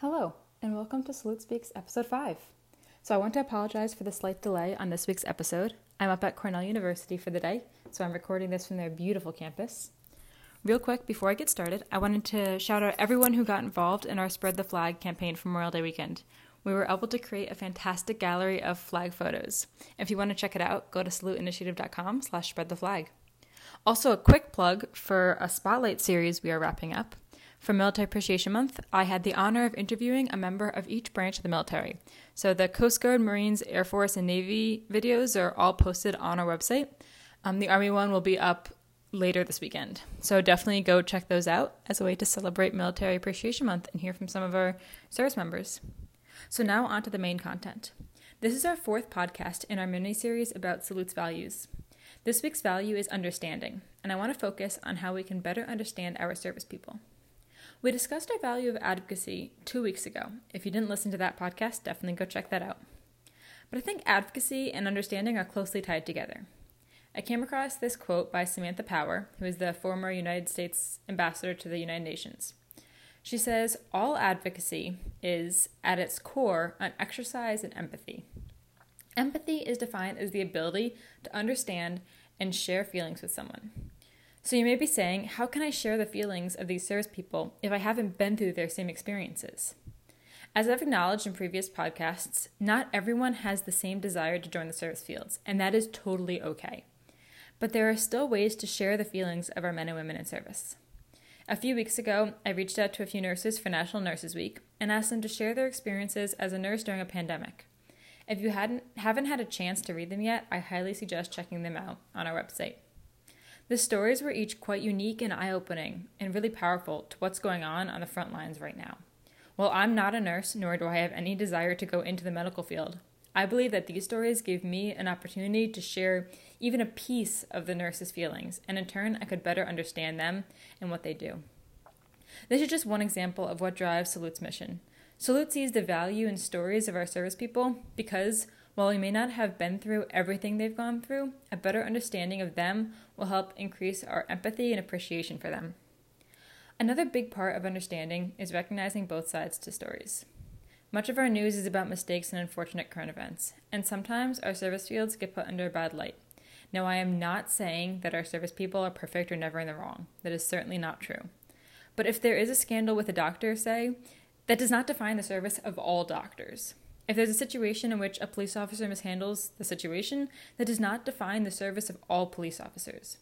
Hello, and welcome to Salute Speaks episode 5. So, I want to apologize for the slight delay on this week's episode. I'm up at Cornell University for the day, so I'm recording this from their beautiful campus. Real quick, before I get started, I wanted to shout out everyone who got involved in our Spread the Flag campaign for Memorial Day weekend. We were able to create a fantastic gallery of flag photos. If you want to check it out, go to saluteinitiative.com slash spread the flag. Also, a quick plug for a spotlight series we are wrapping up. For Military Appreciation Month, I had the honor of interviewing a member of each branch of the military. So the Coast Guard, Marines, Air Force, and Navy videos are all posted on our website. Um, the Army one will be up later this weekend. So definitely go check those out as a way to celebrate Military Appreciation Month and hear from some of our service members. So now on to the main content. This is our fourth podcast in our mini series about Salute's values. This week's value is understanding, and I want to focus on how we can better understand our service people. We discussed our value of advocacy two weeks ago. If you didn't listen to that podcast, definitely go check that out. But I think advocacy and understanding are closely tied together. I came across this quote by Samantha Power, who is the former United States ambassador to the United Nations. She says, All advocacy is, at its core, an exercise in empathy. Empathy is defined as the ability to understand and share feelings with someone. So you may be saying, how can I share the feelings of these service people if I haven't been through their same experiences? As I've acknowledged in previous podcasts, not everyone has the same desire to join the service fields, and that is totally okay. But there are still ways to share the feelings of our men and women in service. A few weeks ago, I reached out to a few nurses for National Nurses Week and asked them to share their experiences as a nurse during a pandemic. If you hadn't haven't had a chance to read them yet, I highly suggest checking them out on our website. The stories were each quite unique and eye opening, and really powerful to what's going on on the front lines right now. While I'm not a nurse, nor do I have any desire to go into the medical field, I believe that these stories gave me an opportunity to share even a piece of the nurse's feelings, and in turn, I could better understand them and what they do. This is just one example of what drives Salute's mission. Salute sees the value in stories of our service people because while we may not have been through everything they've gone through, a better understanding of them will help increase our empathy and appreciation for them. Another big part of understanding is recognizing both sides to stories. Much of our news is about mistakes and unfortunate current events, and sometimes our service fields get put under a bad light. Now, I am not saying that our service people are perfect or never in the wrong. That is certainly not true. But if there is a scandal with a doctor, say, that does not define the service of all doctors. If there's a situation in which a police officer mishandles the situation, that does not define the service of all police officers.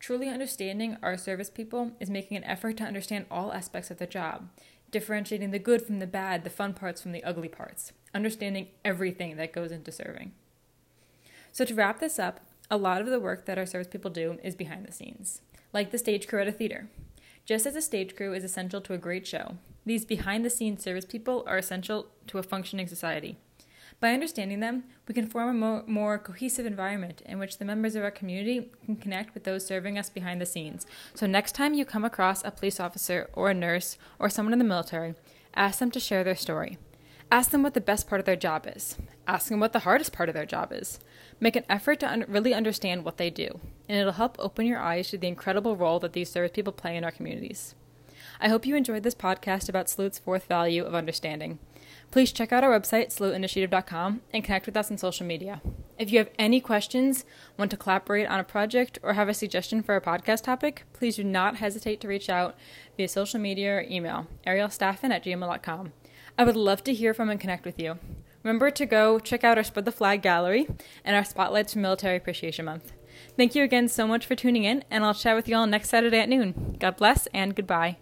Truly understanding our service people is making an effort to understand all aspects of the job, differentiating the good from the bad, the fun parts from the ugly parts, understanding everything that goes into serving. So, to wrap this up, a lot of the work that our service people do is behind the scenes, like the stage crew at a theater. Just as a stage crew is essential to a great show, these behind the scenes service people are essential to a functioning society. By understanding them, we can form a more, more, cohesive environment in which the members of our community can connect with those serving us behind the scenes. So, next time you come across a police officer or a nurse or someone in the military, ask them to share their story. Ask them what the best part of their job is. Ask them what the hardest part of their job is. Make an effort to un- really understand what they do, and it'll help open your eyes to the incredible role that these service people play in our communities. I hope you enjoyed this podcast about Salute's fourth value of understanding. Please check out our website, saluteinitiative.com, and connect with us on social media. If you have any questions, want to collaborate on a project, or have a suggestion for a podcast topic, please do not hesitate to reach out via social media or email, arielstaffen at gmail.com. I would love to hear from and connect with you. Remember to go check out our Spread the Flag gallery and our spotlights for Military Appreciation Month. Thank you again so much for tuning in, and I'll chat with you all next Saturday at noon. God bless and goodbye.